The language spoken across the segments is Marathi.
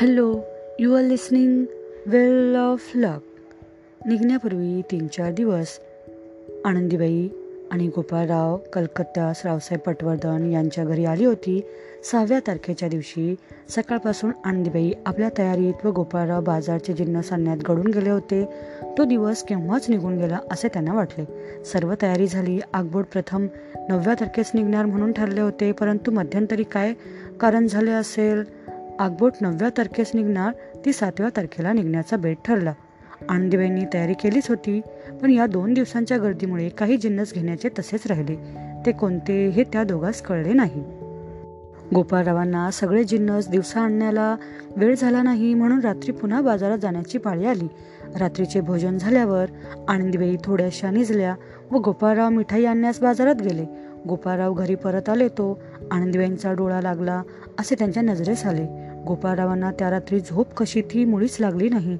Hello you are listening well of luck निघण्यापूर्वी तीन चार दिवस आनंदीबाई आणि गोपाळराव कलकत्त्यास रावसाहेब पटवर्धन यांच्या घरी आली होती. सहाव्या तारखेच्या दिवशी सकाळपासून आनंदीबाई आपल्या तयारीत व गोपाळराव बाजारचे जिन्नस आणण्यात घडून गेले होते. तो दिवस केव्हाच निघून गेला असे त्यांना वाटले. सर्व तयारी झाली आगबोट प्रथम नवव्या तारखेस निघणार म्हणून ठरले होते परंतु मध्यंतरी काय कारण झाले असेल? आगबोट नवव्या तारखेस निघणार ती सातव्या तारखेला निघण्याचा बेट ठरला. आनंदीबाईंनी तयारी केलीच होती पण या दोन दिवसांच्या गर्दीमुळे काही जिन्नस घेण्याचे तसेच राहिले. ते कोणते हे त्या दोघांस कळले नाही. गोपाळरावांना सगळे जिन्नस दिवसा आणण्याला वेळ झाला नाही म्हणून रात्री पुन्हा बाजारात जाण्याची पाळी आली. रात्रीचे भोजन झाल्यावर आनंदीबाई थोड्याशा निजल्या व गोपाळराव मिठाई आणण्यास बाजारात गेले. गोपाळराव घरी परत आले तो आनंदीबाईंचा डोळा लागला असे त्यांच्या नजरेस आले. गोपाळरावांना त्या रात्री झोप कशी ती मुळीच लागली नाही.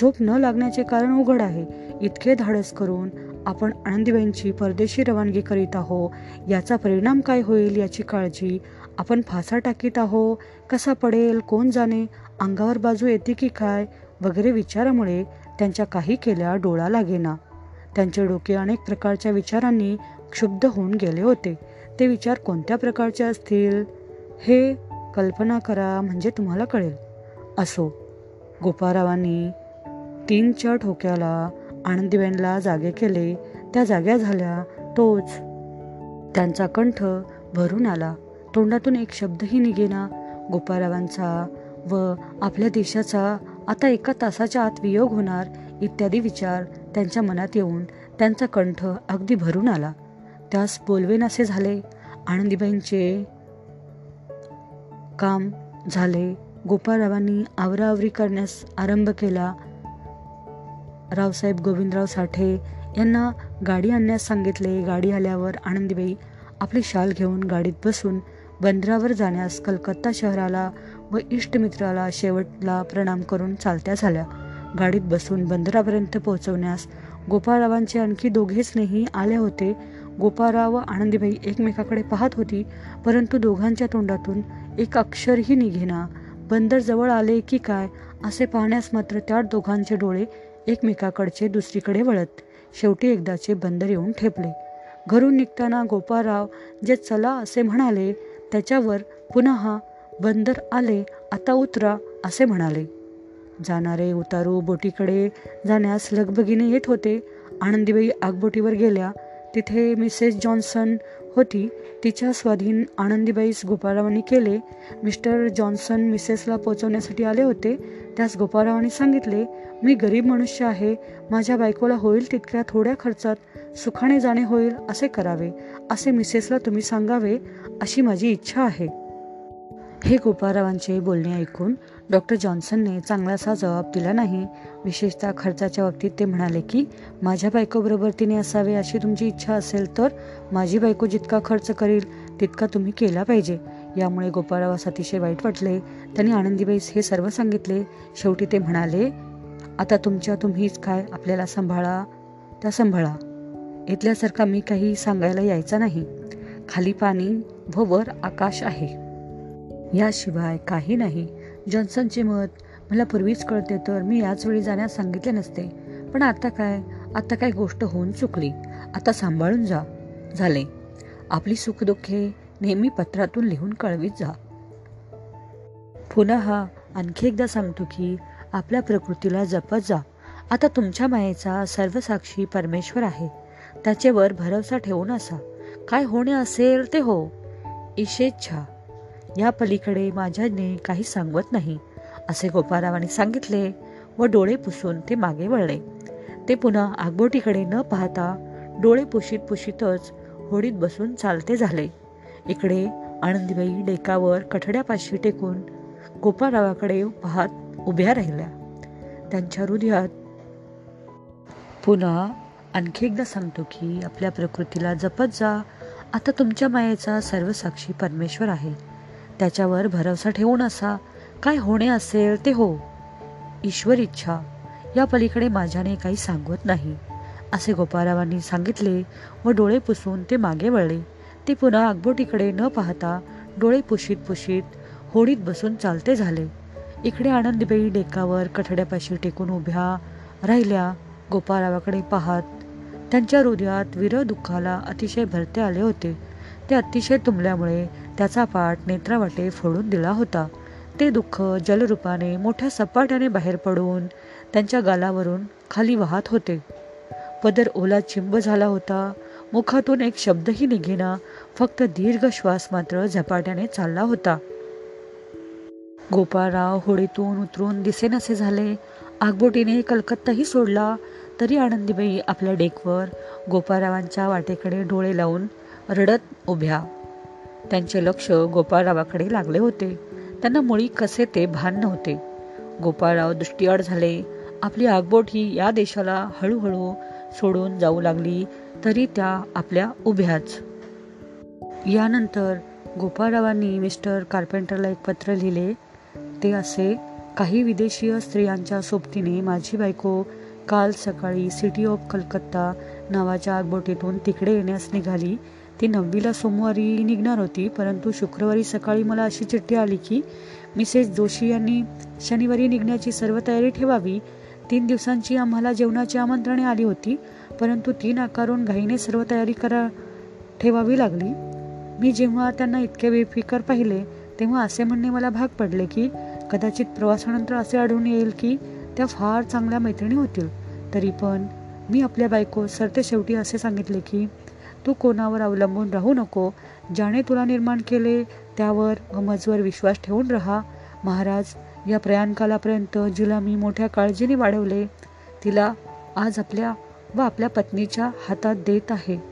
झोप न लागण्याचे कारण उघड आहे. इतके धाडस करून आपण आनंदीबाईंची परदेशी रवानगी करीत आहो याचा परिणाम काय होईल याची काळजी आपण फासा टाकीत आहो कसा पडेल कोण जाणे अंगावर बाजू येते की काय वगैरे विचारामुळे त्यांच्या काही केल्या डोळा लागेना. त्यांचे डोके अनेक प्रकारच्या विचारांनी क्षुब्ध होऊन गेले होते. ते विचार कोणत्या प्रकारचे असतील? हे कल्पना करा म्हणजे तुम्हाला कळेल. असो गोपारावांनी तीनच्या ठोक्याला आनंदीबेनला जागे केले. त्या जाग्या झाल्या तोच त्यांचा कंठ भरून आला. तोंडातून एक शब्दही निघेना. गोपारावांचा व आपल्या देशाचा आता एका तासाच्या आत वियोग होणार इत्यादी विचार त्यांच्या मनात येऊन त्यांचा कंठ अगदी भरून आला. त्यास बोलवेनासे झाले. आनंदीबाईंचे काम झाले. गोपाळरावांनी आवराआवरी करण्यास आरंभ केला. रावसाहेब गोविंदराव साठे यांना गाडी आणण्यास सांगितले. गाडी आल्यावर आनंदीबाई आपली शाल घेऊन गाडीत बसून बंदरावर जाण्यास कलकत्ता शहराला व इष्टमित्राला शेवटला प्रणाम करून चालत्या झाल्या. गाडीत बसून बंदरापर्यंत पोहोचवण्यास गोपाळरावांचे आणखी दोघे स्नेही आले होते. गोपाळराव व आनंदीबाई एकमेकाकडे पाहत होती परंतु दोघांच्या तोंडातून एक अक्षरही निघेना. बंदर जवळ आले की काय? असे पाहण्यास मात्र त्या दोघांचे डोळे एकमेकाकडचे दुसरीकडे वळत. शेवटी एकदाचे बंदर येऊन ठेपले. घरून निघताना गोपाळराव जे चला असे म्हणाले त्याच्यावर पुन्हा बंदर आले आता उतरा असे म्हणाले. जाणारे उतारू बोटीकडे जाण्यास लगबगीने येत होते. आनंदीबाई आगबोटीवर गेल्या. तिथे मिसेस जॉन्सन होती. तिच्या स्वाधीन आनंदीबाईस गोपाळरावांनी केले. मिस्टर जॉन्सन मिसेसला पोचवण्यासाठी आले होते. त्यास गोपाळरावांनी सांगितले मी गरीब मनुष्य आहे. माझ्या बायकोला होईल तितक्या थोड्या खर्चात. सुखाने जाणे होईल असे करावे. असे मिसेसला तुम्ही सांगावे अशी माझी इच्छा आहे. हे गोपाळरावांचे बोलणे ऐकून डॉक्टर जॉन्सनने चांगलासा जबाब दिला नाही. विशेषतः खर्चाच्या बाबतीत ते म्हणाले की माझ्या बायकोबरोबर तिने असावे अशी तुमची इच्छा असेल तर माझी बायको जितका खर्च करील तितका तुम्ही केला पाहिजे यामुळे गोपाळावास अतिशय वाईट वाटले. त्यांनी आनंदीबाईस हे सर्व सांगितले. शेवटी ते म्हणाले आता तुमच्या तुम्हीच काय आपल्याला सांभाळा त्या सांभाळा. इथल्यासारखा मी काही सांगायला यायचा नाही. खाली पाणी व वर आकाश आहे. याशिवाय काही नाही. जॉन्सनचे मत मला पूर्वीच कळते तर मी याच वेळी जाण्यास सांगितले नसते. पण आता काय? आता काय गोष्ट होऊन चुकली. आता सांभाळून जा. झाले. आपली सुखदुःखे नेहमी पत्रातून लिहून कळवीत जा. पुन्हा हा आणखी एकदा सांगतो की आपल्या प्रकृतीला जपत जा. आता तुमच्या मायेचा सर्वसाक्षी परमेश्वर आहे. त्याच्यावर भरवसा ठेवून असा. काय होणे असेल ते हो. इशेच्छा. या पलीकडे माझ्याने काही सांगवत नाही असे गोपाळरावांनी सांगितले व डोळे पुसून ते मागे वळले. ते पुन्हा आगबोटीकडे न पाहता डोळे पुशीत पुशीतच होडीत बसून चालते झाले. इकडे आनंदीबाई डेकावर कठड्यापाशी टेकून गोपाळरावाकडे पाहत उभ्या राहिल्या. त्यांच्या हृदयात पुन्हा आणखी एकदा सांगतो की आपल्या प्रकृतीला जपत जा. आता तुमच्या मायेचा सर्वसाक्षी परमेश्वर आहे. त्याच्यावर भरवसा ठेवून असा काय होणे असेल ते हो. ईश्वर इच्छा या पलीकडे माझ्याने काही सांगत नाही. असे गोपाळरावांनी सांगितले व डोळे पुसून ते मागे वळले. ते पुन्हा आगबोटीकडे न पाहता डोळे पुशीत पुशीत होडीत बसून चालते झाले. इकडे आनंदीबाई डेकावर कठड्यापाशी टेकून उभ्या राहिल्या. गोपाळरावाकडे पाहत त्यांच्या हृदयात विरह दुःखाला अतिशय भरते आले होते. ते अतिशय तुंबल्यामुळे त्याचा पाठ नेत्रावाटे फोडून दिला होता. ते दुःख जलरूपाने मोठ्या सपाट्याने बाहेर पडून त्यांच्या गालावरून खाली वाहत होते. पदर ओला चिंब झाला होता. मुखातून एक शब्दही निघेना फक्त दीर्घ श्वास मात्र झपाट्याने चालला होता. गोपाळराव होडीतून उतरून दिसेनासे झाले. आगबोटीने कलकत्ताही सोडला. तरी आनंदीबाई आपल्या डेकवर गोपाळरावांच्या वाटेकडे डोळे लावून रडत उभ्या. त्यांचे लक्ष गोपाळरावाकडे लागले होते. त्यांना मुळी कसे ते भान नव्हते. गोपाळराव दृष्टीआड झाले. आपली आगबोट ही या देशाला हळूहळू सोडून जाऊ लागली तरी त्या आपल्या उभ्याच. यानंतर गोपाळरावांनी मिस्टर कार्पेंटरला एक पत्र लिहिले. ते असे काही विदेशीय स्त्रियांच्या सोबतीने माझी बायको काल सकाळी सिटी ऑफ कलकत्ता नावाच्या आगबोटीतून तिकडे येण्यास निघाली. ती नववीला सोमवारी निघणार होती परंतु शुक्रवारी सकाळी मला अशी चिठ्ठी आली की मिसेस जोशी यांनी शनिवारी निघण्याची सर्व तयारी ठेवावी. तीन दिवसांची आम्हाला जेवणाची आमंत्रणे आली होती परंतु ती नाकारून घाईने सर्व तयारी करा ठेवावी लागली. मी जेव्हा त्यांना इतके बेफिकर पाहिले तेव्हा असे म्हणणे मला भाग पडले की कदाचित प्रवासानंतर असे आढळून येईल की त्या फार चांगल्या मैत्रिणी होतील. तरी पण मी आपल्या बायको सरते शेवटी असे सांगितले की तू कोणावर अवलंबून राहू नको. ज्याने तुला निर्माण केले त्यावर व मजवर विश्वास ठेवून राहा. महाराज या प्रयाणकालापर्यंत जिला मी मोठ्या काळजीने वाढवले. तिला आज आपल्या व आपल्या पत्नीच्या हातात देत आहे.